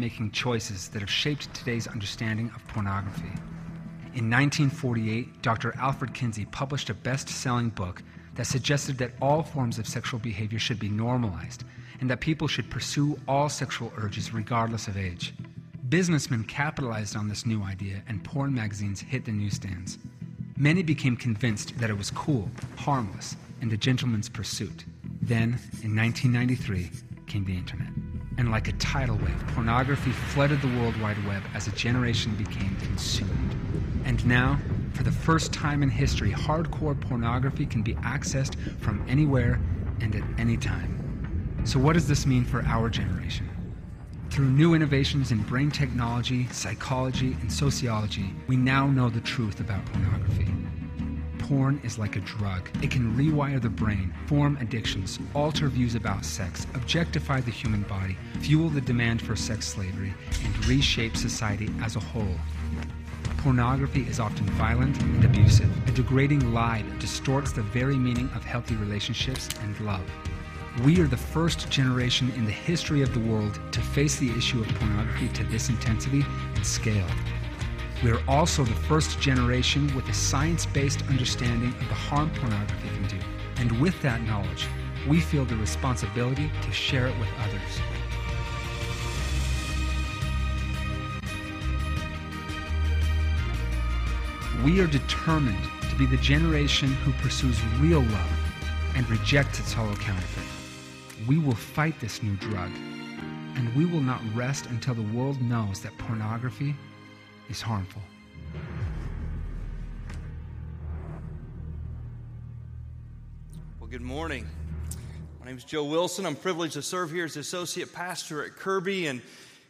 making choices that have shaped today's understanding of pornography. In 1948, Dr. Alfred Kinsey published a best selling book that suggested that all forms of sexual behavior should be normalized and that people should pursue all sexual urges regardless of age. Businessmen capitalized on this new idea and porn magazines hit the newsstands. Many became convinced that it was cool, harmless, and a gentleman's pursuit. Then, in 1993, came the internet. And like a tidal wave, pornography flooded the World Wide Web as a generation became consumed. And now, for the first time in history, hardcore pornography can be accessed from anywhere and at any time. So, what does this mean for our generation? Through new innovations in brain technology, psychology, and sociology, we now know the truth about pornography porn is like a drug. It can rewire the brain, form addictions, alter views about sex, objectify the human body, fuel the demand for sex slavery, and reshape society as a whole. Pornography is often violent and abusive. A degrading lie that distorts the very meaning of healthy relationships and love. We are the first generation in the history of the world to face the issue of pornography to this intensity and scale. We are also the first generation with a science based understanding of the harm pornography can do. And with that knowledge, we feel the responsibility to share it with others. We are determined to be the generation who pursues real love and rejects its hollow counterfeit. We will fight this new drug, and we will not rest until the world knows that pornography is harmful. Well, good morning. My name is Joe Wilson. I'm privileged to serve here as associate pastor at Kirby. And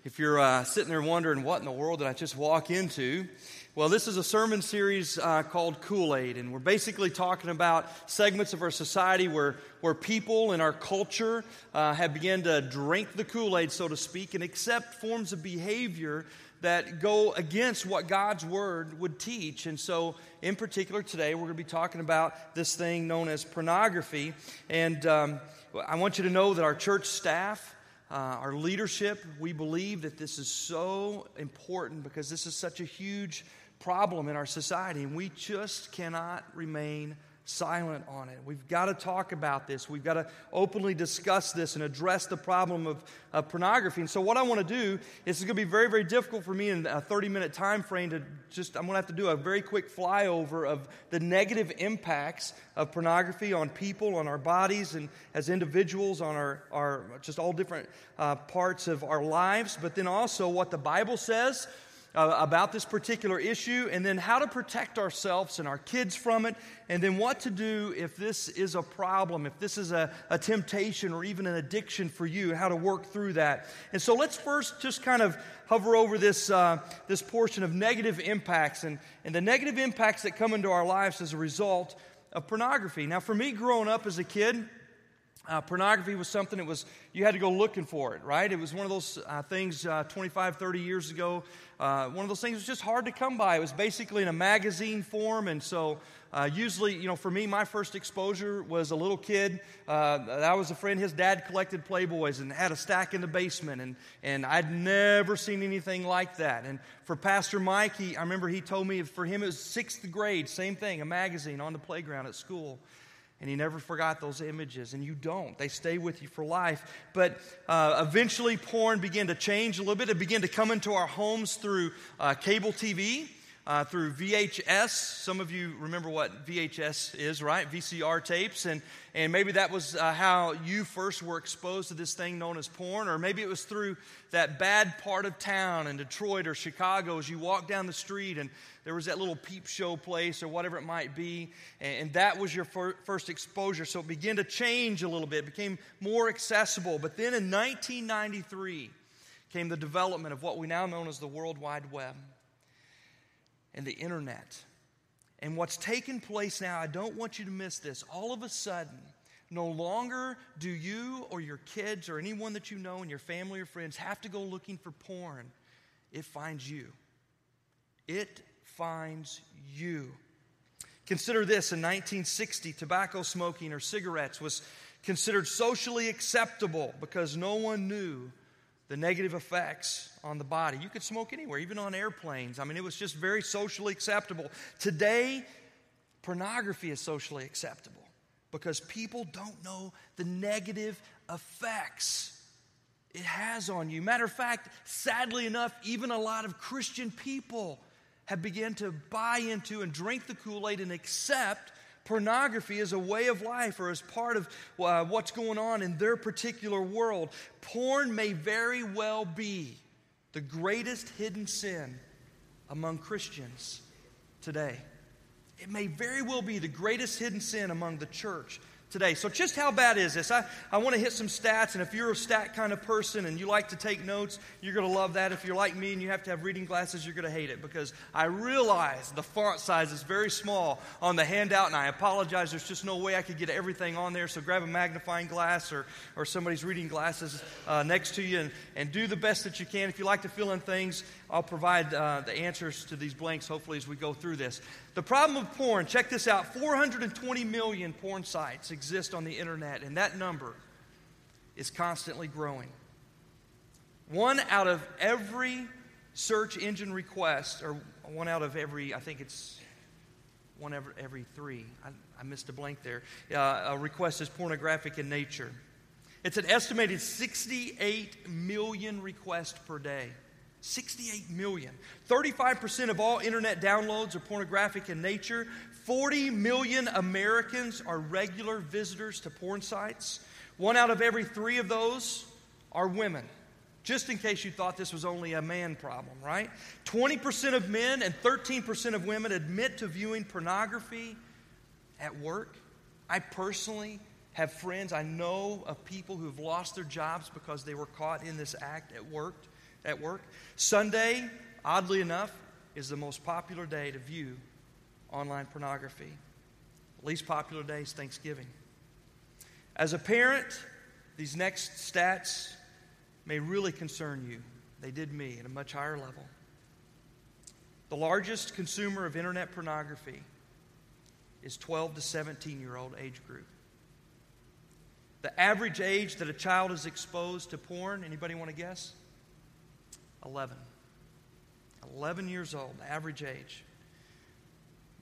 if you're uh, sitting there wondering what in the world did I just walk into, well, this is a sermon series uh, called Kool Aid, and we're basically talking about segments of our society where, where people in our culture uh, have begun to drink the Kool Aid, so to speak, and accept forms of behavior that go against what God's Word would teach. And so, in particular, today we're going to be talking about this thing known as pornography. And um, I want you to know that our church staff, uh, our leadership, we believe that this is so important because this is such a huge problem in our society, and we just cannot remain silent on it. We've got to talk about this. We've got to openly discuss this and address the problem of, of pornography. And so, what I want to do is it's going to be very, very difficult for me in a 30 minute time frame to just, I'm going to have to do a very quick flyover of the negative impacts of pornography on people, on our bodies, and as individuals, on our, our just all different uh, parts of our lives, but then also what the Bible says uh, about this particular issue, and then how to protect ourselves and our kids from it, and then what to do if this is a problem, if this is a, a temptation or even an addiction for you, how to work through that. And so let's first just kind of hover over this, uh, this portion of negative impacts and, and the negative impacts that come into our lives as a result of pornography. Now, for me, growing up as a kid, uh, pornography was something that was, you had to go looking for it, right? It was one of those uh, things uh, 25, 30 years ago. Uh, one of those things was just hard to come by. It was basically in a magazine form, and so uh, usually, you know, for me, my first exposure was a little kid. Uh, I was a friend, his dad collected Playboys and had a stack in the basement, and, and I'd never seen anything like that. And for Pastor Mike, he, I remember he told me for him it was sixth grade, same thing, a magazine on the playground at school and he never forgot those images, and you don't. They stay with you for life. But uh, eventually, porn began to change a little bit. It began to come into our homes through uh, cable TV. Uh, through VHS. Some of you remember what VHS is, right? VCR tapes. And, and maybe that was uh, how you first were exposed to this thing known as porn. Or maybe it was through that bad part of town in Detroit or Chicago as you walked down the street and there was that little peep show place or whatever it might be, and that was your first exposure. So it began to change a little bit, it became more accessible. But then in 1993 came the development of what we now know as the World Wide Web and the internet. And what's taken place now, I don't want you to miss this. All of a sudden, no longer do you or your kids or anyone that you know and your family or friends have to go looking for porn. It finds you. It finds you. Consider this in 1960, tobacco smoking or cigarettes was considered socially acceptable because no one knew the negative effects on the body. You could smoke anywhere, even on airplanes. I mean, it was just very socially acceptable. Today, pornography is socially acceptable because people don't know the negative effects it has on you. Matter of fact, sadly enough, even a lot of Christian people have begun to buy into and drink the Kool Aid and accept pornography as a way of life or as part of uh, what's going on in their particular world. Porn may very well be the greatest hidden sin among Christians today. It may very well be the greatest hidden sin among the church today. So, just how bad is this? I, I want to hit some stats, and if you're a stat kind of person and you like to take notes, you're going to love that. If you're like me and you have to have reading glasses, you're going to hate it because I realize the font size is very small on the handout, and I apologize. There's just no way I could get everything on there. So, grab a magnifying glass or, or somebody's reading glasses uh, next to you and, and do the best that you can. If you like to fill in things, I'll provide uh, the answers to these blanks hopefully as we go through this. The problem of porn, check this out 420 million porn sites exist on the internet, and that number is constantly growing. One out of every search engine request, or one out of every, I think it's one every, every three. I, I missed a blank there. Uh, a request is pornographic in nature. It's an estimated 68 million requests per day. 68 million. 35% of all internet downloads are pornographic in nature. 40 million Americans are regular visitors to porn sites. One out of every three of those are women. Just in case you thought this was only a man problem, right? 20% of men and 13% of women admit to viewing pornography at work. I personally have friends, I know of people who have lost their jobs because they were caught in this act at work at work. Sunday, oddly enough, is the most popular day to view online pornography. The least popular day is Thanksgiving. As a parent, these next stats may really concern you. They did me at a much higher level. The largest consumer of internet pornography is 12 to 17 year old age group. The average age that a child is exposed to porn, anybody want to guess? 11. 11 years old, average age.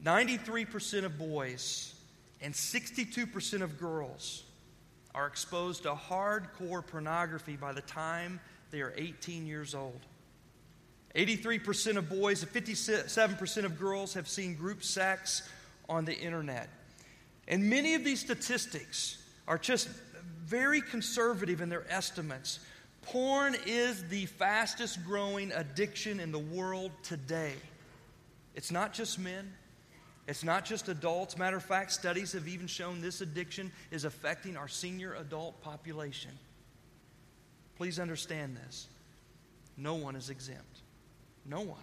93% of boys and 62% of girls are exposed to hardcore pornography by the time they are 18 years old. 83% of boys and 57% of girls have seen group sex on the internet. And many of these statistics are just very conservative in their estimates Porn is the fastest growing addiction in the world today. It's not just men, it's not just adults. Matter of fact, studies have even shown this addiction is affecting our senior adult population. Please understand this. No one is exempt. No one.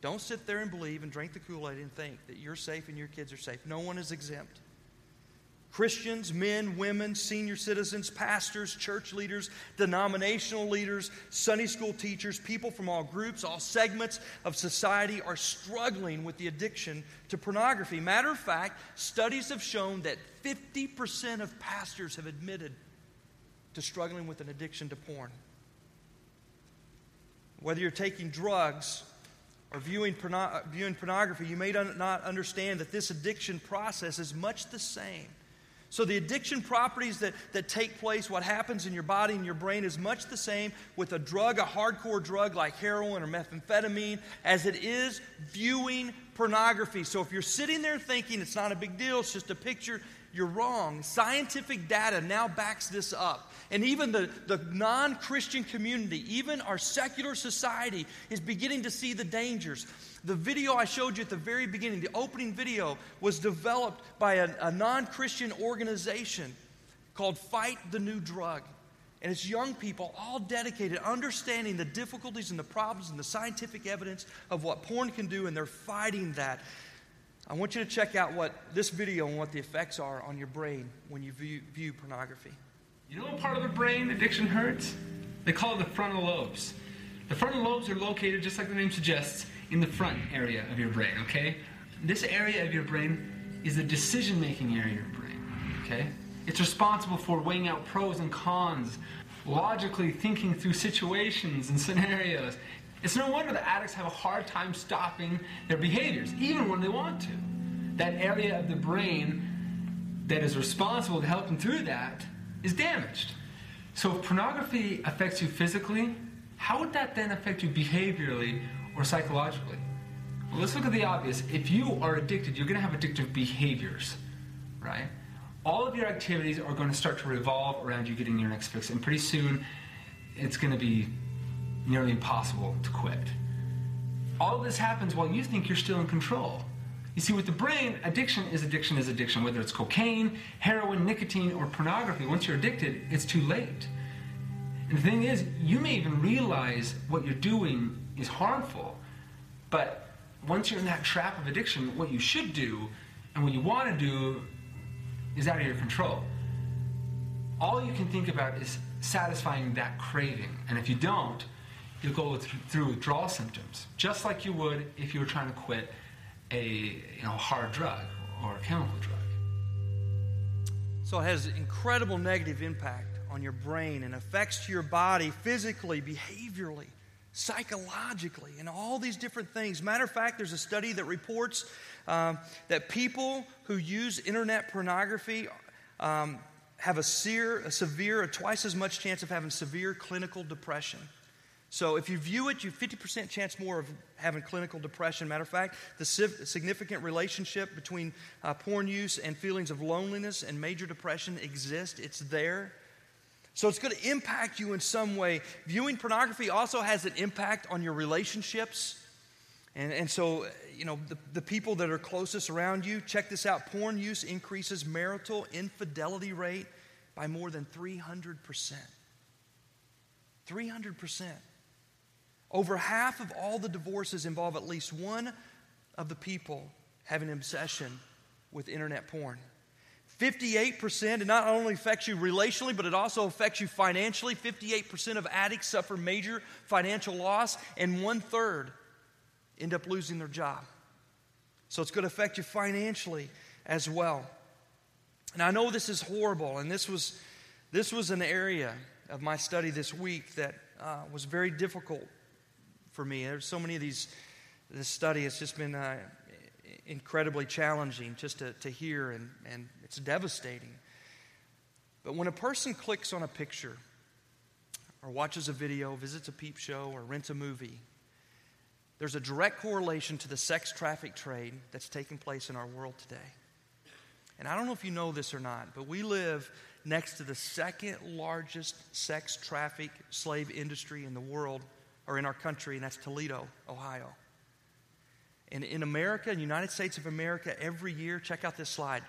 Don't sit there and believe and drink the Kool Aid and think that you're safe and your kids are safe. No one is exempt. Christians, men, women, senior citizens, pastors, church leaders, denominational leaders, Sunday school teachers, people from all groups, all segments of society are struggling with the addiction to pornography. Matter of fact, studies have shown that 50% of pastors have admitted to struggling with an addiction to porn. Whether you're taking drugs or viewing, porno- viewing pornography, you may not understand that this addiction process is much the same so, the addiction properties that, that take place, what happens in your body and your brain, is much the same with a drug, a hardcore drug like heroin or methamphetamine, as it is viewing pornography. So, if you're sitting there thinking it's not a big deal, it's just a picture, you're wrong. Scientific data now backs this up. And even the, the non Christian community, even our secular society, is beginning to see the dangers. The video I showed you at the very beginning, the opening video, was developed by a, a non Christian organization called Fight the New Drug. And it's young people, all dedicated, understanding the difficulties and the problems and the scientific evidence of what porn can do, and they're fighting that. I want you to check out what this video and what the effects are on your brain when you view, view pornography. You know what part of the brain addiction hurts? They call it the frontal lobes. The frontal lobes are located, just like the name suggests, in the front area of your brain, okay? This area of your brain is the decision making area of your brain, okay? It's responsible for weighing out pros and cons, logically thinking through situations and scenarios. It's no wonder that addicts have a hard time stopping their behaviors, even when they want to. That area of the brain that is responsible to help them through that is damaged. So if pornography affects you physically, how would that then affect you behaviorally or psychologically? Well, let's look at the obvious. If you are addicted, you're going to have addictive behaviors, right? All of your activities are going to start to revolve around you getting your next fix, and pretty soon it's going to be nearly impossible to quit. All this happens while you think you're still in control. You see, with the brain, addiction is addiction is addiction, whether it's cocaine, heroin, nicotine, or pornography. Once you're addicted, it's too late. And the thing is, you may even realize what you're doing is harmful, but once you're in that trap of addiction, what you should do and what you want to do is out of your control. All you can think about is satisfying that craving. And if you don't, you'll go through withdrawal symptoms, just like you would if you were trying to quit a you know, hard drug or a chemical drug. So it has incredible negative impact on your brain and affects your body physically, behaviorally psychologically, and all these different things. Matter of fact, there's a study that reports um, that people who use internet pornography um, have a severe, a severe, a twice as much chance of having severe clinical depression. So if you view it, you have 50% chance more of having clinical depression. Matter of fact, the significant relationship between uh, porn use and feelings of loneliness and major depression exists. It's there. So it's going to impact you in some way. Viewing pornography also has an impact on your relationships. And, and so, you know, the, the people that are closest around you, check this out porn use increases marital infidelity rate by more than 300%. 300%. Over half of all the divorces involve at least one of the people having an obsession with internet porn. 58%, it not only affects you relationally, but it also affects you financially. 58% of addicts suffer major financial loss, and one third end up losing their job. So it's going to affect you financially as well. And I know this is horrible, and this was, this was an area of my study this week that uh, was very difficult for me. There's so many of these, this study has just been uh, incredibly challenging just to, to hear, and, and it's devastating. But when a person clicks on a picture, or watches a video, visits a peep show, or rents a movie, there's a direct correlation to the sex traffic trade that's taking place in our world today. And I don't know if you know this or not, but we live next to the second largest sex traffic slave industry in the world, or in our country, and that's Toledo, Ohio. And in America, in the United States of America, every year, check out this slide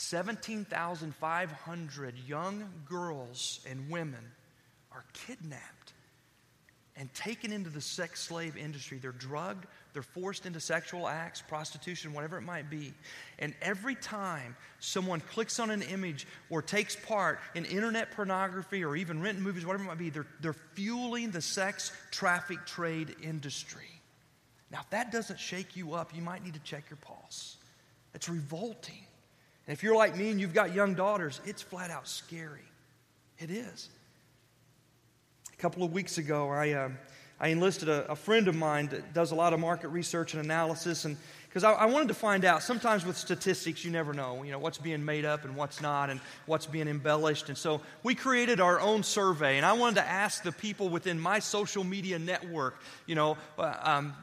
17,500 young girls and women are kidnapped and taken into the sex slave industry. They're drugged, they're forced into sexual acts, prostitution, whatever it might be. And every time someone clicks on an image or takes part in internet pornography or even renting movies, whatever it might be, they're, they're fueling the sex traffic trade industry. Now, if that doesn't shake you up, you might need to check your pulse. It's revolting. And if you're like me and you've got young daughters, it's flat out scary. It is. A couple of weeks ago, I, uh, I enlisted a, a, friend of mine that does a lot of market research and analysis, and because I, I, wanted to find out. Sometimes with statistics, you never know, you know, what's being made up and what's not, and what's being embellished. And so we created our own survey, and I wanted to ask the people within my social media network, you know, uh, um,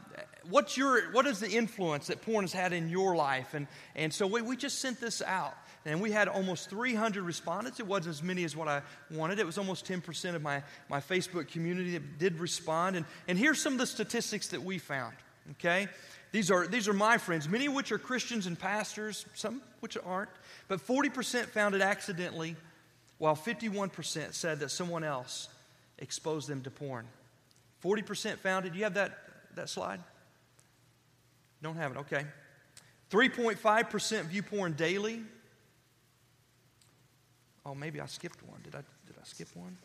what's your, what is the influence that porn has had in your life? And, and so we, we just sent this out. And we had almost 300 respondents. It wasn't as many as what I wanted. It was almost 10% of my, my Facebook community that did respond. And, and here's some of the statistics that we found, okay? These are, these are my friends, many of which are Christians and pastors, some which aren't. But 40% found it accidentally, while 51% said that someone else exposed them to porn. 40% found it. Do you have that, that slide? Don't have it, okay. 3.5% view porn daily. Oh, maybe I skipped one. Did I, did I skip one?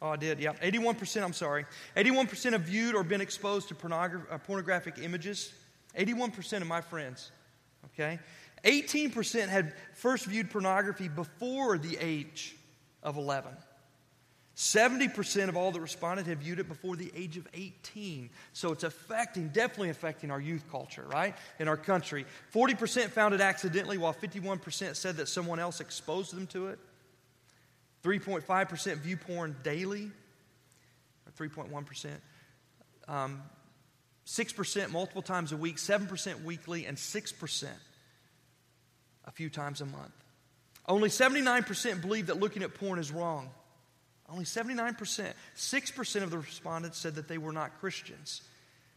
Oh, I did, yeah. 81%, I'm sorry. 81% have viewed or been exposed to pornogra- uh, pornographic images. 81% of my friends, okay? 18% had first viewed pornography before the age of 11. 70% of all that responded have viewed it before the age of 18. So it's affecting, definitely affecting our youth culture, right? In our country. 40% found it accidentally, while 51% said that someone else exposed them to it. 3.5% view porn daily, or 3.1%. Um, 6% multiple times a week, 7% weekly, and 6% a few times a month. Only 79% believe that looking at porn is wrong. Only 79%. 6% of the respondents said that they were not Christians.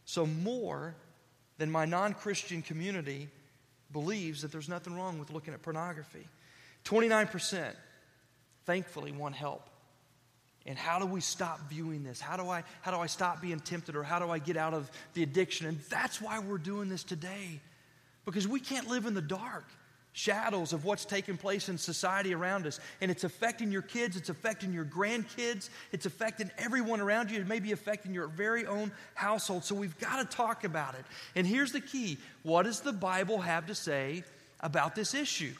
So, more than my non Christian community believes that there's nothing wrong with looking at pornography. 29%, thankfully, want help. And how do we stop viewing this? How do I how do I stop being tempted or how do I get out of the addiction? And that's why we're doing this today. Because we can't live in the dark shadows of what's taking place in society around us. And it's affecting your kids, it's affecting your grandkids, it's affecting everyone around you, it may be affecting your very own household. So we've got to talk about it. And here's the key what does the Bible have to say about this issue?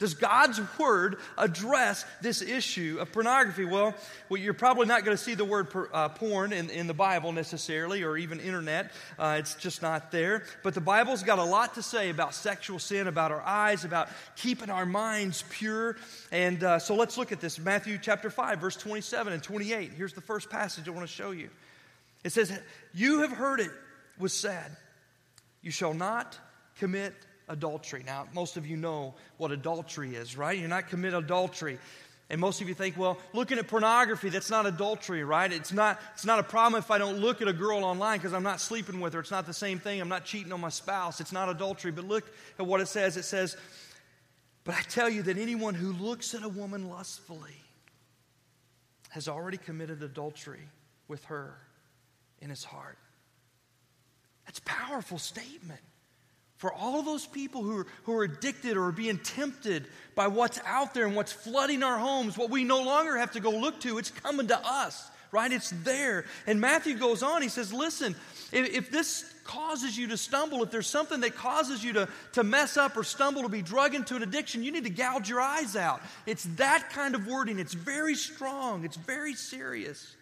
Does God's word address this issue of pornography? Well, well you're probably not going to see the word per, uh, porn in, in the Bible necessarily, or even internet. Uh, it's just not there. But the Bible's got a lot to say about sexual sin, about our eyes, about keeping our minds pure. And uh, so let's look at this Matthew chapter 5, verse 27 and 28. Here's the first passage I want to show you. It says, You have heard it was said, You shall not commit adultery. Now, most of you know what adultery is, right? You're not commit adultery. And most of you think, well, looking at pornography, that's not adultery, right? It's not, it's not a problem if I don't look at a girl online because I'm not sleeping with her. It's not the same thing. I'm not cheating on my spouse. It's not adultery. But look at what it says. It says, But I tell you that anyone who looks at a woman lustfully has already committed adultery with her in his heart. That's a powerful statement for all those people who are, who are addicted or are being tempted by what's out there and what's flooding our homes, what we no longer have to go look to, it's coming to us, right? It's there. And Matthew goes on, he says, Listen, if, if this causes you to stumble, if there's something that causes you to, to mess up or stumble, to be drug into an addiction, you need to gouge your eyes out. It's that kind of wording. It's very strong, it's very serious.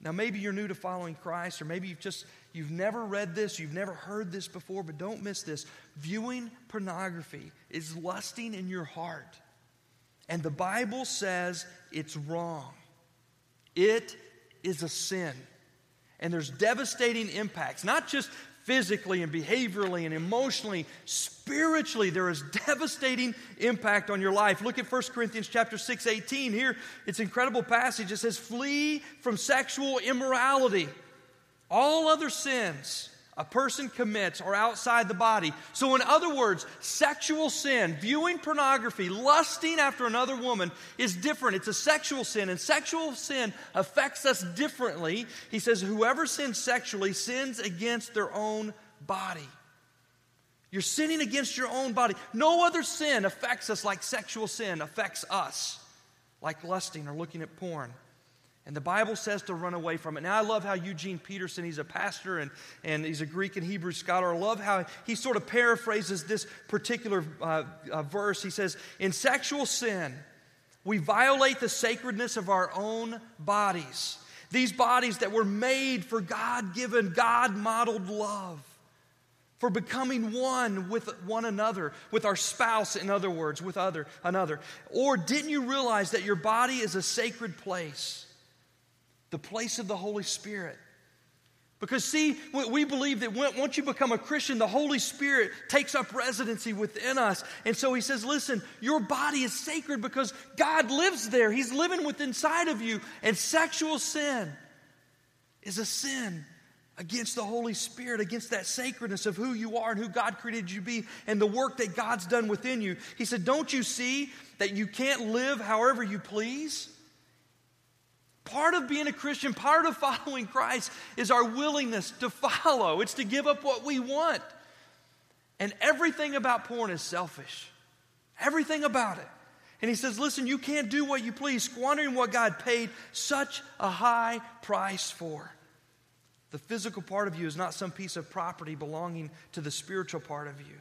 Now, maybe you're new to following Christ, or maybe you've just You've never read this, you've never heard this before, but don't miss this. Viewing pornography is lusting in your heart. And the Bible says it's wrong. It is a sin. And there's devastating impacts, not just physically and behaviorally and emotionally, spiritually, there is devastating impact on your life. Look at 1 Corinthians chapter 6, 18. Here, it's an incredible passage. It says, Flee from sexual immorality. All other sins a person commits are outside the body. So, in other words, sexual sin, viewing pornography, lusting after another woman is different. It's a sexual sin, and sexual sin affects us differently. He says, Whoever sins sexually sins against their own body. You're sinning against your own body. No other sin affects us like sexual sin affects us, like lusting or looking at porn. And the Bible says to run away from it. Now, I love how Eugene Peterson, he's a pastor and, and he's a Greek and Hebrew scholar. I love how he sort of paraphrases this particular uh, uh, verse. He says, In sexual sin, we violate the sacredness of our own bodies. These bodies that were made for God given, God modeled love, for becoming one with one another, with our spouse, in other words, with other, another. Or didn't you realize that your body is a sacred place? The place of the Holy Spirit. Because, see, we believe that once you become a Christian, the Holy Spirit takes up residency within us. And so he says, Listen, your body is sacred because God lives there. He's living within inside of you. And sexual sin is a sin against the Holy Spirit, against that sacredness of who you are and who God created you to be and the work that God's done within you. He said, Don't you see that you can't live however you please? Part of being a Christian, part of following Christ is our willingness to follow. It's to give up what we want. And everything about porn is selfish. Everything about it. And he says, Listen, you can't do what you please, squandering what God paid such a high price for. The physical part of you is not some piece of property belonging to the spiritual part of you.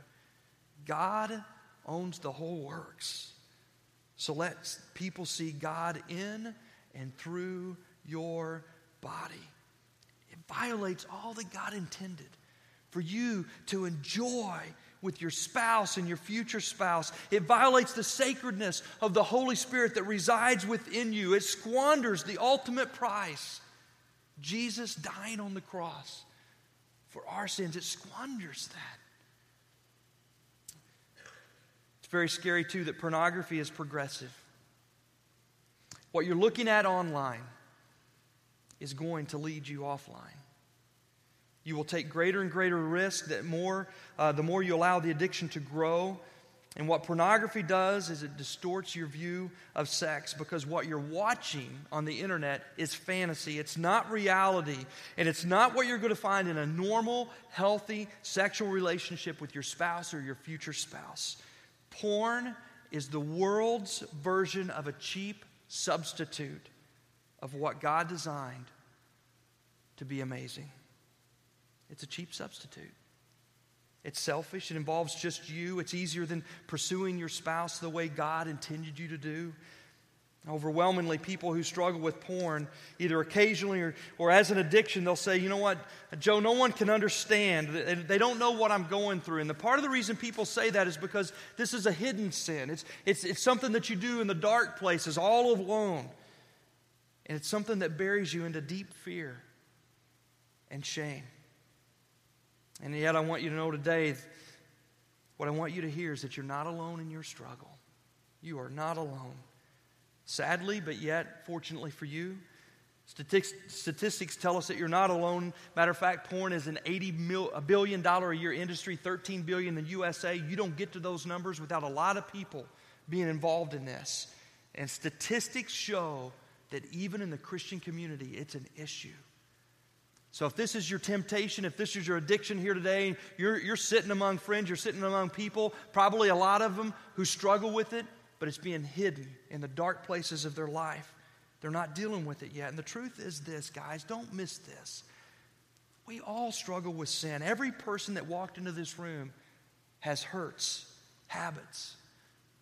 God owns the whole works. So let people see God in and through your body. It violates all that God intended for you to enjoy with your spouse and your future spouse. It violates the sacredness of the Holy Spirit that resides within you. It squanders the ultimate price. Jesus dying on the cross for our sins, it squanders that. It's very scary, too, that pornography is progressive. What you're looking at online is going to lead you offline. You will take greater and greater risk that more, uh, the more you allow the addiction to grow. And what pornography does is it distorts your view of sex because what you're watching on the internet is fantasy. It's not reality. And it's not what you're going to find in a normal, healthy sexual relationship with your spouse or your future spouse. Porn is the world's version of a cheap substitute of what God designed to be amazing. It's a cheap substitute. It's selfish. It involves just you. It's easier than pursuing your spouse the way God intended you to do. Overwhelmingly, people who struggle with porn, either occasionally or, or as an addiction, they'll say, You know what, Joe, no one can understand. They don't know what I'm going through. And the part of the reason people say that is because this is a hidden sin. It's, it's, it's something that you do in the dark places, all alone. And it's something that buries you into deep fear and shame. And yet, I want you to know today what I want you to hear is that you're not alone in your struggle. You are not alone. Sadly, but yet, fortunately for you, statistics tell us that you're not alone. Matter of fact, porn is an 80 mil, a billion dollar a year industry, 13 billion in the USA. You don't get to those numbers without a lot of people being involved in this. And statistics show that even in the Christian community, it's an issue. So, if this is your temptation, if this is your addiction here today, you're, you're sitting among friends, you're sitting among people, probably a lot of them who struggle with it, but it's being hidden in the dark places of their life. They're not dealing with it yet. And the truth is this, guys, don't miss this. We all struggle with sin. Every person that walked into this room has hurts, habits,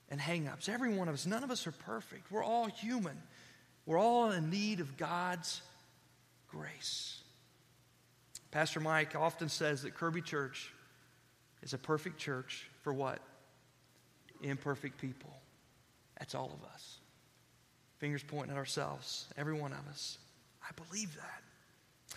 and hangups. Every one of us. None of us are perfect. We're all human. We're all in need of God's grace. Pastor Mike often says that Kirby Church is a perfect church for what? Imperfect people. That's all of us. Fingers pointing at ourselves, every one of us. I believe that.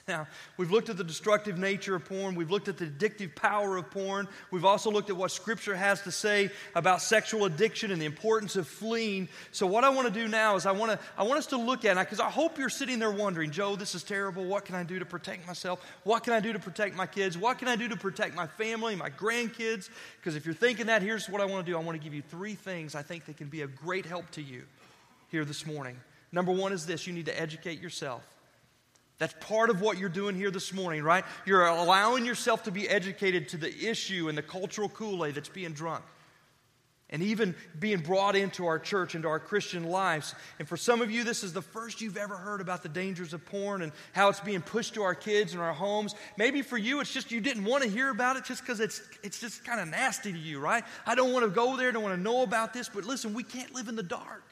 Now, we've looked at the destructive nature of porn. We've looked at the addictive power of porn. We've also looked at what Scripture has to say about sexual addiction and the importance of fleeing. So, what I want to do now is I want, to, I want us to look at because I hope you're sitting there wondering, Joe, this is terrible. What can I do to protect myself? What can I do to protect my kids? What can I do to protect my family, my grandkids? Because if you're thinking that, here's what I want to do I want to give you three things I think that can be a great help to you here this morning. Number one is this you need to educate yourself. That's part of what you're doing here this morning, right? You're allowing yourself to be educated to the issue and the cultural Kool Aid that's being drunk. And even being brought into our church, into our Christian lives. And for some of you, this is the first you've ever heard about the dangers of porn and how it's being pushed to our kids and our homes. Maybe for you, it's just you didn't want to hear about it just because it's, it's just kind of nasty to you, right? I don't want to go there, don't want to know about this. But listen, we can't live in the dark.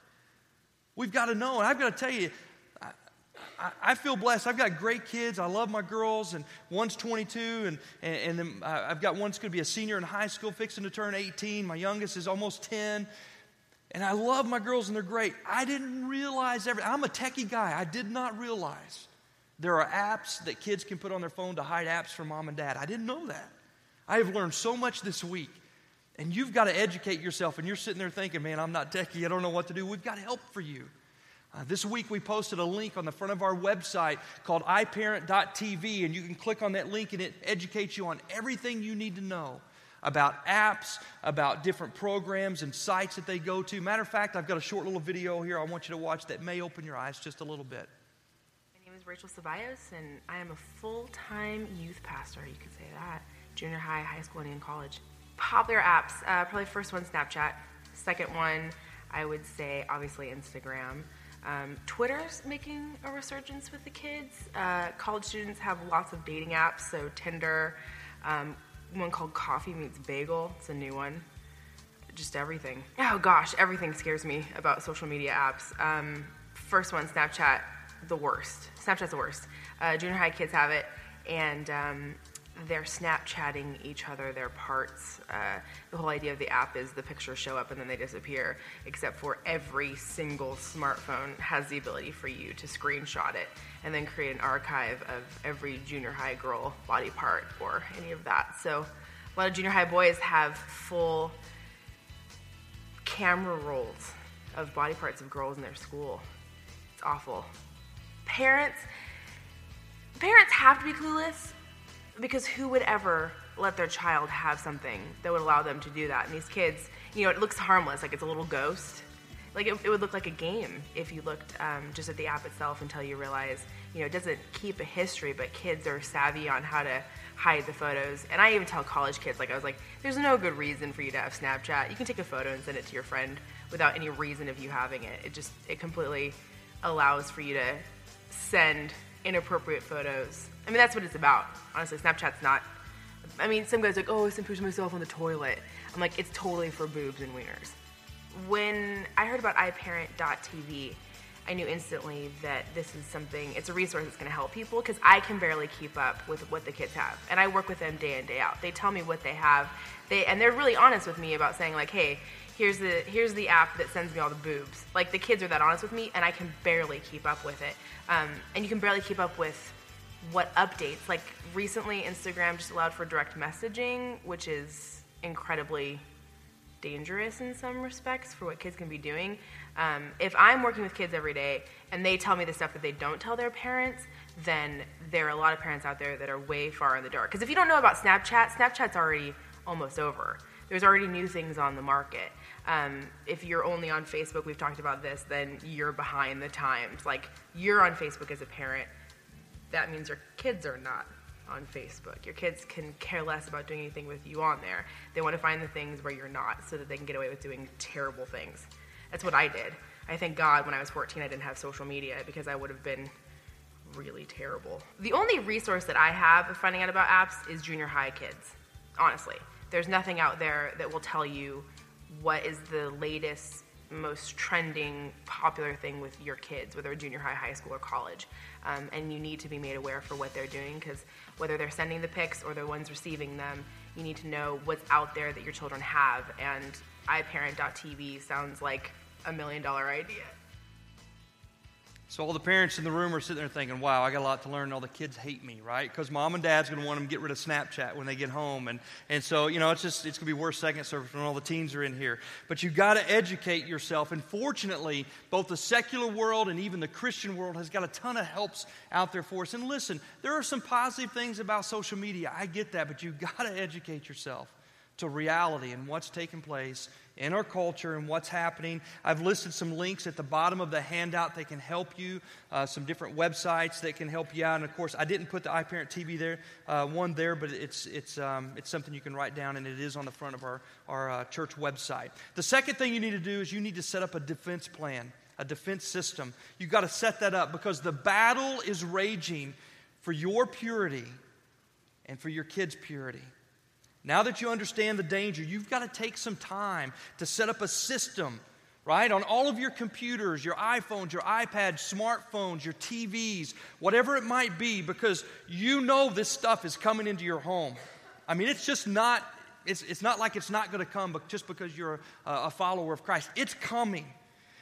We've got to know. And I've got to tell you, I, feel blessed. I've got great kids. I love my girls, and one's 22, and, and, and then I've got one's going to be a senior in high school, fixing to turn 18. My youngest is almost 10. And I love my girls, and they're great. I didn't realize every. I'm a techie guy. I did not realize there are apps that kids can put on their phone to hide apps from mom and dad. I didn't know that. I have learned so much this week. And you've got to educate yourself, and you're sitting there thinking, man, I'm not techie. I don't know what to do. We've got help for you. Uh, this week we posted a link on the front of our website called iparent.tv, and you can click on that link and it educates you on everything you need to know about apps, about different programs and sites that they go to. Matter of fact, I've got a short little video here I want you to watch that may open your eyes just a little bit. My name is Rachel Ceballos, and I am a full time youth pastor, you could say that, junior high, high school, and in college. Popular apps, uh, probably first one, Snapchat. Second one, I would say, obviously, Instagram. Um, Twitter's making a resurgence with the kids. Uh, college students have lots of dating apps, so Tinder, um, one called Coffee Meets Bagel, it's a new one. Just everything. Oh gosh, everything scares me about social media apps. Um, first one, Snapchat, the worst. Snapchat's the worst. Uh, junior high kids have it, and um, they're Snapchatting each other their parts. Uh, the whole idea of the app is the pictures show up and then they disappear, except for every single smartphone has the ability for you to screenshot it and then create an archive of every junior high girl body part or any of that. So a lot of junior high boys have full camera rolls of body parts of girls in their school. It's awful. Parents parents have to be clueless because who would ever let their child have something that would allow them to do that? And these kids, you know, it looks harmless, like it's a little ghost. Like it, it would look like a game if you looked um, just at the app itself until you realize, you know, it doesn't keep a history, but kids are savvy on how to hide the photos. And I even tell college kids, like, I was like, there's no good reason for you to have Snapchat. You can take a photo and send it to your friend without any reason of you having it. It just, it completely allows for you to send inappropriate photos. I mean, that's what it's about. Honestly, Snapchat's not. I mean, some guys like, oh, I sent pictures of myself on the toilet. I'm like, it's totally for boobs and wieners. When I heard about iParent.tv, I knew instantly that this is something, it's a resource that's going to help people because I can barely keep up with what the kids have. And I work with them day in, day out. They tell me what they have. They, and they're really honest with me about saying, like, hey, here's the here's the app that sends me all the boobs. Like the kids are that honest with me, and I can barely keep up with it. Um, and you can barely keep up with what updates. Like recently, Instagram just allowed for direct messaging, which is incredibly dangerous in some respects for what kids can be doing. Um, if I'm working with kids every day and they tell me the stuff that they don't tell their parents, then there are a lot of parents out there that are way far in the dark. Because if you don't know about Snapchat, Snapchat's already almost over. There's already new things on the market. Um, if you're only on Facebook, we've talked about this, then you're behind the times. Like, you're on Facebook as a parent, that means your kids are not on Facebook. Your kids can care less about doing anything with you on there. They want to find the things where you're not so that they can get away with doing terrible things. That's what I did. I thank God when I was 14 I didn't have social media because I would have been really terrible. The only resource that I have of finding out about apps is junior high kids, honestly. There's nothing out there that will tell you what is the latest, most trending, popular thing with your kids, whether junior high, high school, or college. Um, and you need to be made aware for what they're doing because whether they're sending the pics or the ones receiving them, you need to know what's out there that your children have. And iParent.tv sounds like a million dollar idea. So all the parents in the room are sitting there thinking, wow, I got a lot to learn. All the kids hate me, right? Because mom and dad's going to want them to get rid of Snapchat when they get home. And, and so, you know, it's just, it's going to be worse second service when all the teens are in here. But you've got to educate yourself. And fortunately, both the secular world and even the Christian world has got a ton of helps out there for us. And listen, there are some positive things about social media. I get that. But you've got to educate yourself to reality and what's taking place in our culture and what's happening. I've listed some links at the bottom of the handout that can help you, uh, some different websites that can help you out. And of course, I didn't put the iParent TV there, uh, one there, but it's, it's, um, it's something you can write down, and it is on the front of our, our uh, church website. The second thing you need to do is you need to set up a defense plan, a defense system. You've got to set that up because the battle is raging for your purity and for your kids' purity. Now that you understand the danger, you've got to take some time to set up a system, right? On all of your computers, your iPhones, your iPads, smartphones, your TVs, whatever it might be, because you know this stuff is coming into your home. I mean, it's just not, it's, it's not like it's not going to come but just because you're a, a follower of Christ. It's coming.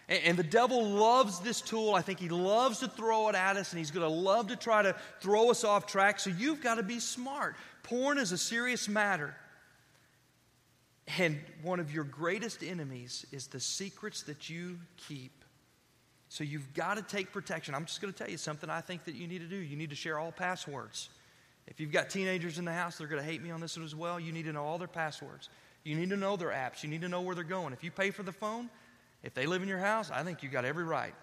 And, the devil loves this tool. I think he loves to throw it at us, and he's going to love to try to throw us off track. So you've got to be smart. Porn is a serious matter. And one of your greatest enemies is the secrets that you keep. So you've got to take protection. I'm just going to tell you something I think that you need to do. You need to share all passwords. If you've got teenagers in the house, they're going to hate me on this one as well. You need to know all their passwords. You need to know their apps. You need to know where they're going. If you pay for the phone, if they live in your house, I think you've got every right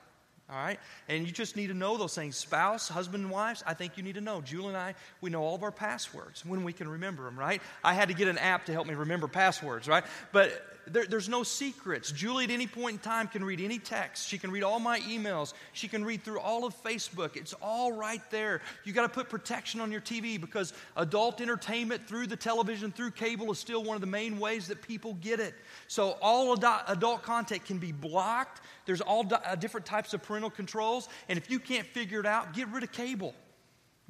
all right? And you just need to know those things. Spouse, husband, and wives, I think you need to know. Julie and I, we know all of our passwords when we can remember them, right? I had to get an app to help me remember passwords, right? But there, there's no secrets. Julie, at any point in time, can read any text. She can read all my emails. She can read through all of Facebook. It's all right there. You got to put protection on your TV because adult entertainment through the television, through cable, is still one of the main ways that people get it. So all adult content can be blocked. There's all uh, different types of parental controls. And if you can't figure it out, get rid of cable.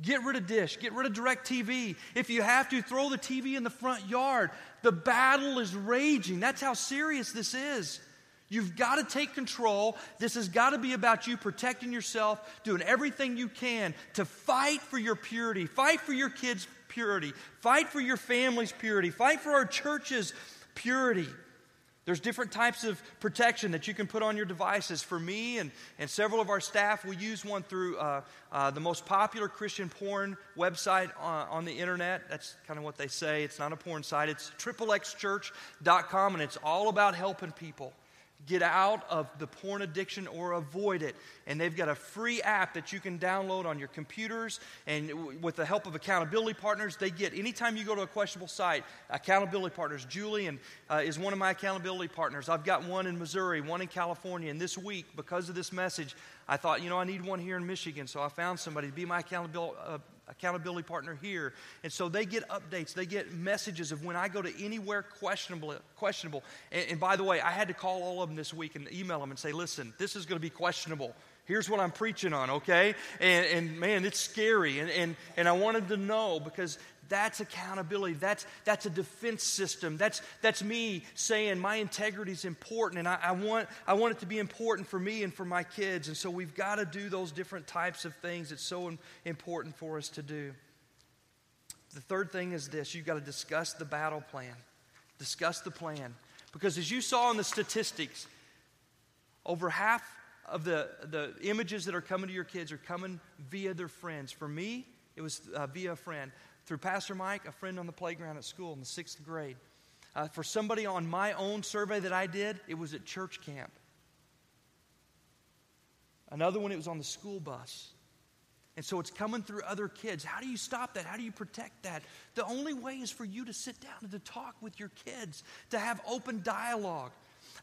Get rid of dish, get rid of DirecTV. If you have to, throw the TV in the front yard. The battle is raging. That's how serious this is. You've got to take control. This has got to be about you protecting yourself, doing everything you can to fight for your purity, fight for your kids' purity, fight for your family's purity, fight for our church's purity. There's different types of protection that you can put on your devices. For me and, and several of our staff, we use one through uh, uh, the most popular Christian porn website on, on the internet. That's kind of what they say. It's not a porn site, it's triplexchurch.com, and it's all about helping people get out of the porn addiction or avoid it. And they've got a free app that you can download on your computers. And with the help of accountability partners, they get, anytime you go to a questionable site, accountability partners. Julian uh, is one of my accountability partners. I've got one in Missouri, one in California. And this week, because of this message, I thought, you know, I need one here in Michigan. So I found somebody to be my accountability. Uh, accountability partner here. And so they get updates, they get messages of when I go to anywhere questionable. questionable. And, and by the way, I had to call all of them this week and email them and say, listen, this is going to be questionable. Here's what I'm preaching on, okay? And, and man, it's scary. And, and, and I wanted to know because that's accountability. That's, that's a defense system. That's, that's me saying my integrity is important and I, I, want, I want it to be important for me and for my kids. And so we've got to do those different types of things. It's so important for us to do. The third thing is this you've got to discuss the battle plan. Discuss the plan. Because as you saw in the statistics, over half of the, the images that are coming to your kids are coming via their friends. For me, it was uh, via a friend through Pastor Mike, a friend on the playground at school in the sixth grade. Uh, for somebody on my own survey that I did, it was at church camp. Another one, it was on the school bus. And so it's coming through other kids. How do you stop that? How do you protect that? The only way is for you to sit down and to talk with your kids, to have open dialogue.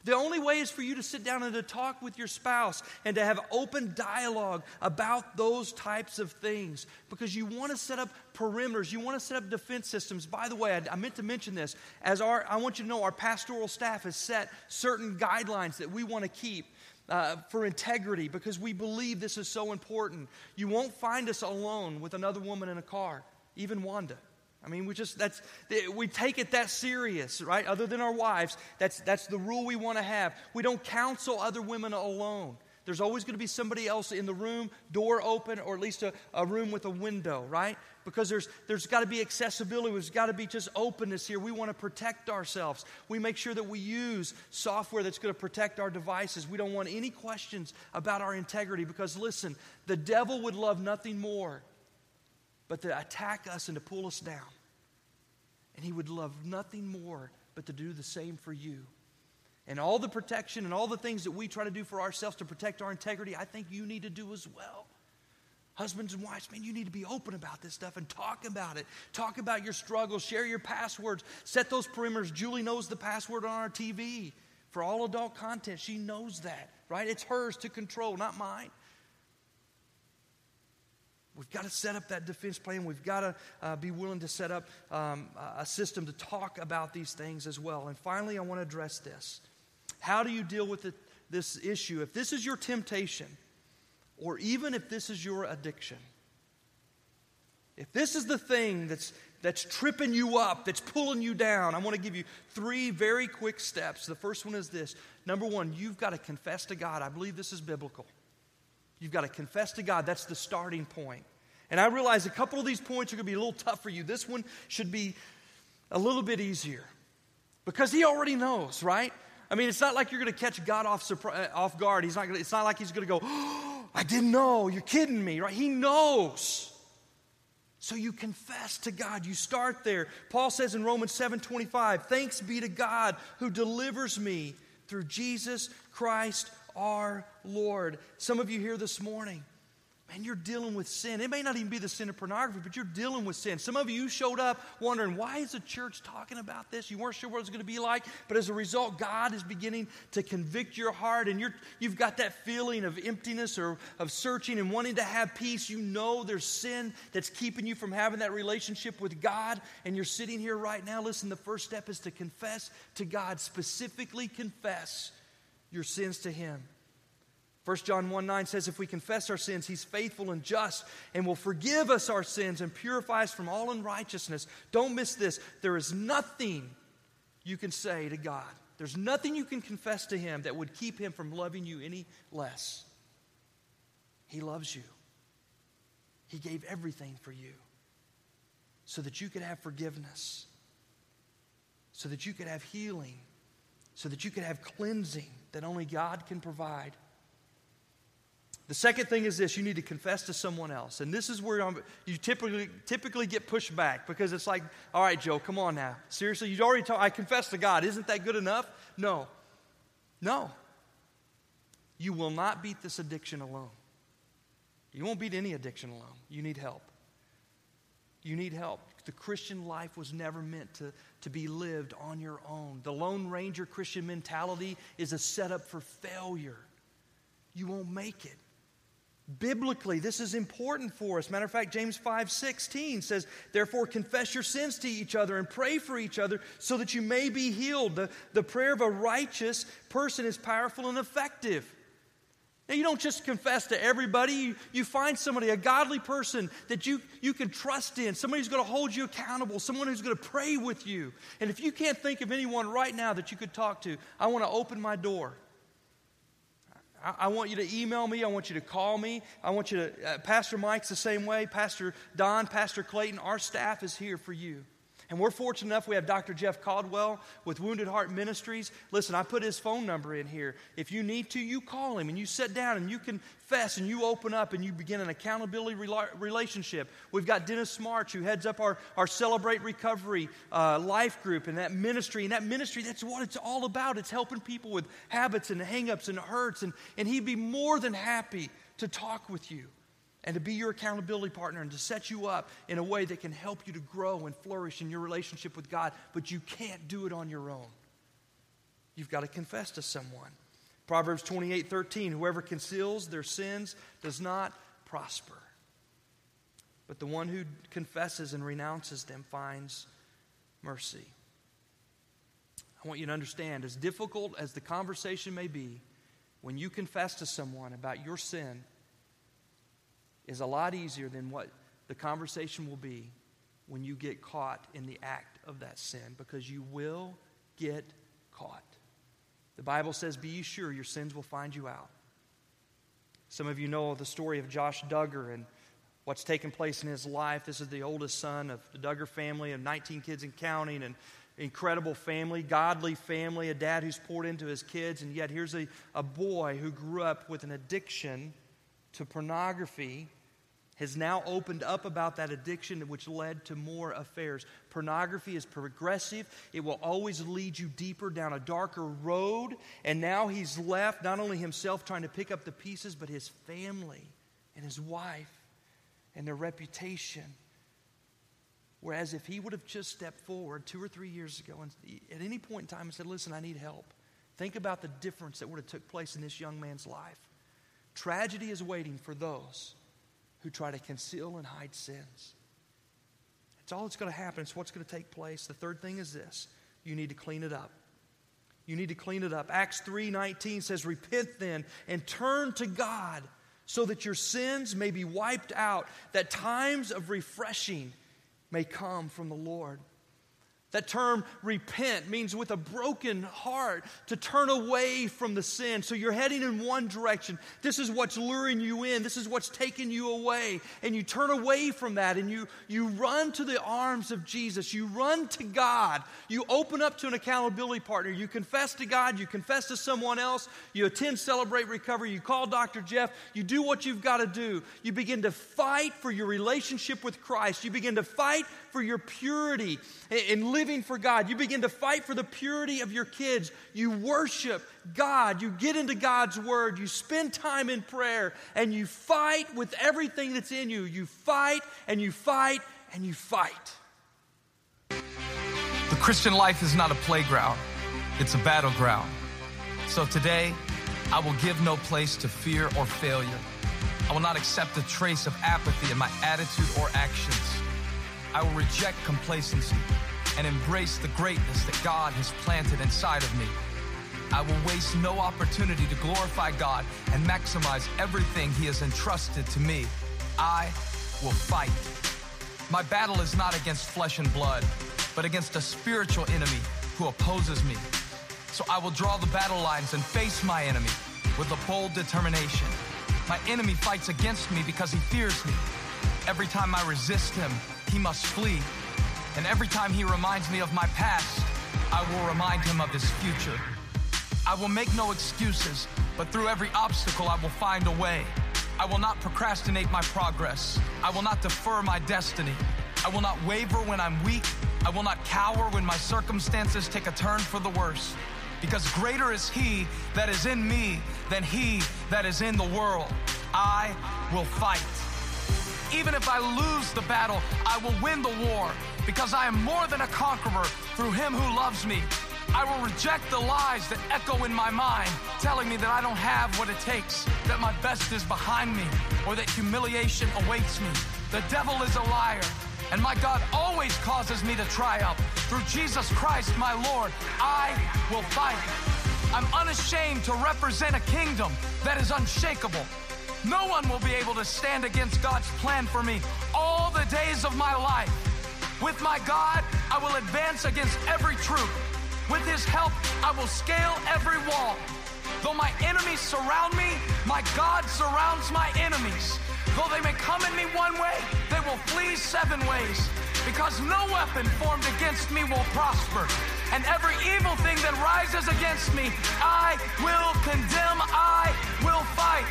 The only way is for you to sit down and to talk with your spouse and to have open dialogue about those types of things because you want to set up perimeters, you want to set up defense systems. By the way, I, I meant to mention this. As our, I want you to know, our pastoral staff has set certain guidelines that we want to keep. Uh, for integrity, because we believe this is so important. You won't find us alone with another woman in a car, even Wanda. I mean, we just, that's, we take it that serious, right? Other than our wives, that's, that's the rule we want to have. We don't counsel other women alone. There's always going to be somebody else in the room, door open, or at least a, a room with a window, right? Because there's, there's got to be accessibility. There's got to be just openness here. We want to protect ourselves. We make sure that we use software that's going to protect our devices. We don't want any questions about our integrity because, listen, the devil would love nothing more but to attack us and to pull us down. And he would love nothing more but to do the same for you. And all the protection and all the things that we try to do for ourselves to protect our integrity, I think you need to do as well. Husbands and wives, man, you need to be open about this stuff and talk about it. Talk about your struggles, share your passwords, set those perimeters. Julie knows the password on our TV for all adult content. She knows that, right? It's hers to control, not mine. We've got to set up that defense plan. We've got to uh, be willing to set up um, a system to talk about these things as well. And finally, I want to address this. How do you deal with it, this issue? If this is your temptation, or even if this is your addiction, if this is the thing that's, that's tripping you up, that's pulling you down, I want to give you three very quick steps. The first one is this number one, you've got to confess to God. I believe this is biblical. You've got to confess to God. That's the starting point. And I realize a couple of these points are going to be a little tough for you. This one should be a little bit easier because He already knows, right? I mean, it's not like you're going to catch God off, surpri- uh, off guard. He's not gonna, it's not like He's going to go, oh, I didn't know. You're kidding me, right? He knows. So you confess to God. You start there. Paul says in Romans 7 25, Thanks be to God who delivers me through Jesus Christ our Lord. Some of you here this morning, man, you're dealing with sin. It may not even be the sin of pornography, but you're dealing with sin. Some of you showed up wondering, why is the church talking about this? You weren't sure what it was going to be like, but as a result, God is beginning to convict your heart, and you're, you've got that feeling of emptiness or of searching and wanting to have peace. You know there's sin that's keeping you from having that relationship with God, and you're sitting here right now. Listen, the first step is to confess to God, specifically confess your sins to Him. 1 John 1 9 says, If we confess our sins, he's faithful and just and will forgive us our sins and purify us from all unrighteousness. Don't miss this. There is nothing you can say to God, there's nothing you can confess to him that would keep him from loving you any less. He loves you, he gave everything for you so that you could have forgiveness, so that you could have healing, so that you could have cleansing that only God can provide. The second thing is this you need to confess to someone else. And this is where you typically, typically get pushed back because it's like, all right, Joe, come on now. Seriously, you already told, I confess to God. Isn't that good enough? No. No. You will not beat this addiction alone. You won't beat any addiction alone. You need help. You need help. The Christian life was never meant to, to be lived on your own. The Lone Ranger Christian mentality is a setup for failure. You won't make it. Biblically, this is important for us. Matter of fact, James 5 16 says, Therefore, confess your sins to each other and pray for each other so that you may be healed. The, the prayer of a righteous person is powerful and effective. Now, you don't just confess to everybody. You, you find somebody, a godly person that you, you can trust in, somebody who's going to hold you accountable, someone who's going to pray with you. And if you can't think of anyone right now that you could talk to, I want to open my door. I, want you to email me. I want you to call me. I want you to, uh, Pastor Mike's the same way. Pastor Don, Pastor Clayton, our staff is here for you. And we're fortunate enough we have Dr. Jeff Caldwell with Wounded Heart Ministries. Listen, I put his phone number in here. If you need to, you call him and you sit down and you confess and you open up and you begin an accountability relationship. We've got Dennis March who heads up our, our Celebrate Recovery uh, life group and that ministry. And that ministry, that's what it's all about. It's helping people with habits and hangups and hurts. And, and he'd be more than happy to talk with you and to be your accountability partner and to set you up in a way that can help you to grow and flourish in your relationship with God, but you can't do it on your own. You've got to confess to someone. Proverbs 28 13, whoever conceals their sins does not prosper. But the one who confesses and renounces them finds mercy. I want you to understand, as difficult as the conversation may be, when you confess to someone about your sin, is a lot easier than what the conversation will be when you get caught in the act of that sin because you will get caught. The Bible says, Be sure your sins will find you out. Some of you know the story of Josh Duggar and what's taken place in his life. This is the oldest son of the Duggar family of 19 kids and counting, and incredible family, godly family, a dad who's poured into his kids, and yet here's a, a boy who grew up with an addiction to pornography has now opened up about that addiction, which led to more affairs. Pornography is progressive, it will always lead you deeper down a darker road. And now he's left not only himself trying to pick up the pieces, but his family and his wife and their reputation. Whereas if he would have just stepped forward two or three years ago and at any point in time and said, Listen, I need help, think about the difference that would have took place in this young man's life. Tragedy is waiting for those who try to conceal and hide sins. It's all that's going to happen. It's what's going to take place. The third thing is this you need to clean it up. You need to clean it up. Acts 3:19 says, "Repent then and turn to God, so that your sins may be wiped out, that times of refreshing may come from the Lord." That term repent means with a broken heart to turn away from the sin. So you're heading in one direction. This is what's luring you in. This is what's taking you away. And you turn away from that and you, you run to the arms of Jesus. You run to God. You open up to an accountability partner. You confess to God. You confess to someone else. You attend Celebrate Recovery. You call Dr. Jeff. You do what you've got to do. You begin to fight for your relationship with Christ. You begin to fight for your purity in living for God. You begin to fight for the purity of your kids. You worship God. You get into God's Word. You spend time in prayer and you fight with everything that's in you. You fight and you fight and you fight. The Christian life is not a playground, it's a battleground. So today, I will give no place to fear or failure. I will not accept a trace of apathy in my attitude or actions. I will reject complacency and embrace the greatness that God has planted inside of me. I will waste no opportunity to glorify God and maximize everything He has entrusted to me. I will fight. My battle is not against flesh and blood, but against a spiritual enemy who opposes me. So I will draw the battle lines and face my enemy with a bold determination. My enemy fights against me because he fears me. Every time I resist him, he must flee. And every time he reminds me of my past, I will remind him of his future. I will make no excuses, but through every obstacle, I will find a way. I will not procrastinate my progress. I will not defer my destiny. I will not waver when I'm weak. I will not cower when my circumstances take a turn for the worse. Because greater is He that is in me than He that is in the world. I will fight. Even if I lose the battle, I will win the war because I am more than a conqueror through Him who loves me. I will reject the lies that echo in my mind, telling me that I don't have what it takes, that my best is behind me, or that humiliation awaits me. The devil is a liar, and my God always causes me to triumph. Through Jesus Christ, my Lord, I will fight. I'm unashamed to represent a kingdom that is unshakable. No one will be able to stand against God's plan for me all the days of my life. With my God, I will advance against every troop. With his help, I will scale every wall. Though my enemies surround me, my God surrounds my enemies. Though they may come at me one way, they will flee seven ways. Because no weapon formed against me will prosper. And every evil thing that rises against me, I will condemn, I will fight.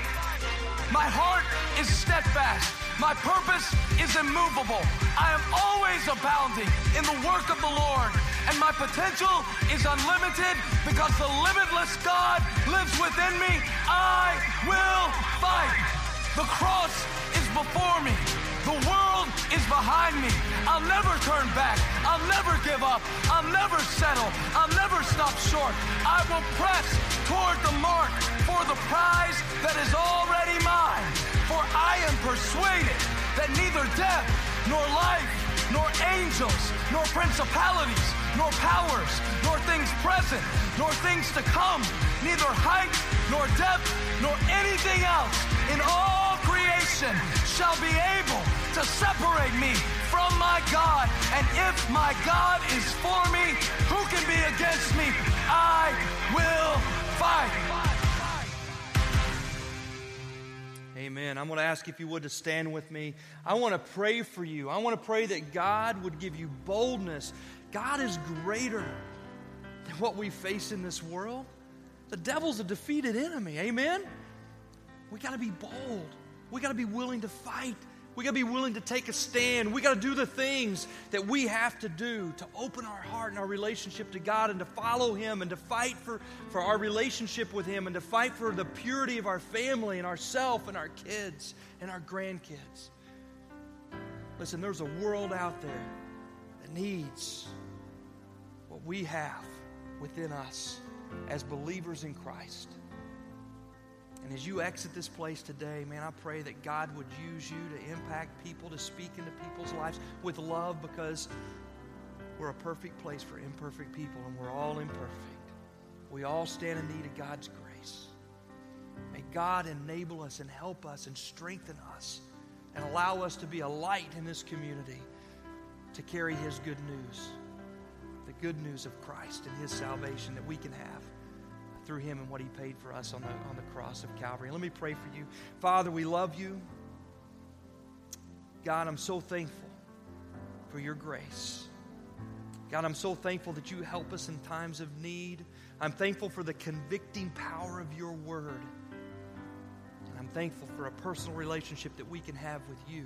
Is steadfast. My purpose is immovable. I am always abounding in the work of the Lord and my potential is unlimited because the limitless God lives within me. I will fight. The cross is before me. The world is behind me. I'll never turn back. I'll never give up. I'll never settle. I'll never stop short. I will press toward the mark for the prize that is already mine. For I am persuaded that neither death nor life nor angels nor principalities nor powers, nor things present, nor things to come, neither height, nor depth, nor anything else in all creation shall be able to separate me from my God. And if my God is for me, who can be against me? I will fight. Amen. I'm going to ask if you would to stand with me. I want to pray for you. I want to pray that God would give you boldness God is greater than what we face in this world. The devil's a defeated enemy. Amen? We got to be bold. We got to be willing to fight. We got to be willing to take a stand. We got to do the things that we have to do to open our heart and our relationship to God and to follow Him and to fight for, for our relationship with Him and to fight for the purity of our family and ourself and our kids and our grandkids. Listen, there's a world out there that needs what we have within us as believers in Christ. And as you exit this place today, man, I pray that God would use you to impact people, to speak into people's lives with love because we're a perfect place for imperfect people and we're all imperfect. We all stand in need of God's grace. May God enable us and help us and strengthen us and allow us to be a light in this community to carry His good news the good news of Christ and His salvation that we can have through Him and what He paid for us on the, on the cross of Calvary. Let me pray for you. Father, we love you. God, I'm so thankful for your grace. God, I'm so thankful that you help us in times of need. I'm thankful for the convicting power of your word. And I'm thankful for a personal relationship that we can have with you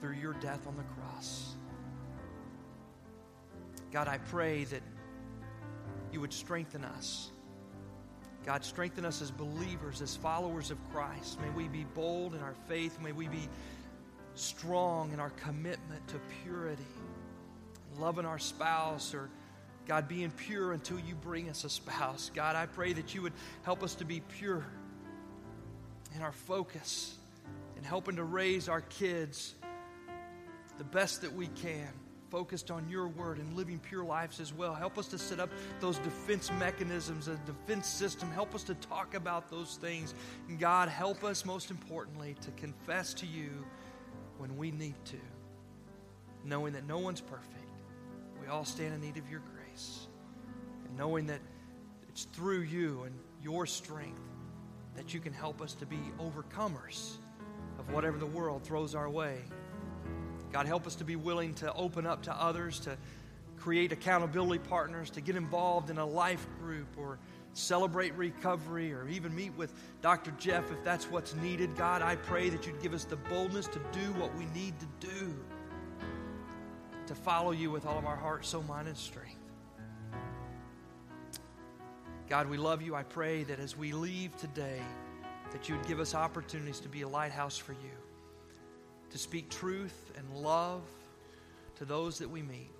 through your death on the cross. God, I pray that you would strengthen us. God, strengthen us as believers, as followers of Christ. May we be bold in our faith. May we be strong in our commitment to purity, loving our spouse, or God, being pure until you bring us a spouse. God, I pray that you would help us to be pure in our focus and helping to raise our kids the best that we can focused on your word and living pure lives as well. Help us to set up those defense mechanisms, a defense system. Help us to talk about those things. And God, help us most importantly to confess to you when we need to, knowing that no one's perfect. We all stand in need of your grace. And knowing that it's through you and your strength that you can help us to be overcomers of whatever the world throws our way. God, help us to be willing to open up to others, to create accountability partners, to get involved in a life group or celebrate recovery or even meet with Dr. Jeff if that's what's needed. God, I pray that you'd give us the boldness to do what we need to do to follow you with all of our heart, soul, mind, and strength. God, we love you. I pray that as we leave today, that you would give us opportunities to be a lighthouse for you, to speak truth and love to those that we meet.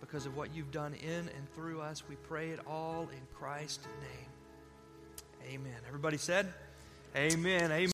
Because of what you've done in and through us, we pray it all in Christ's name. Amen. Everybody said, Amen. Amen.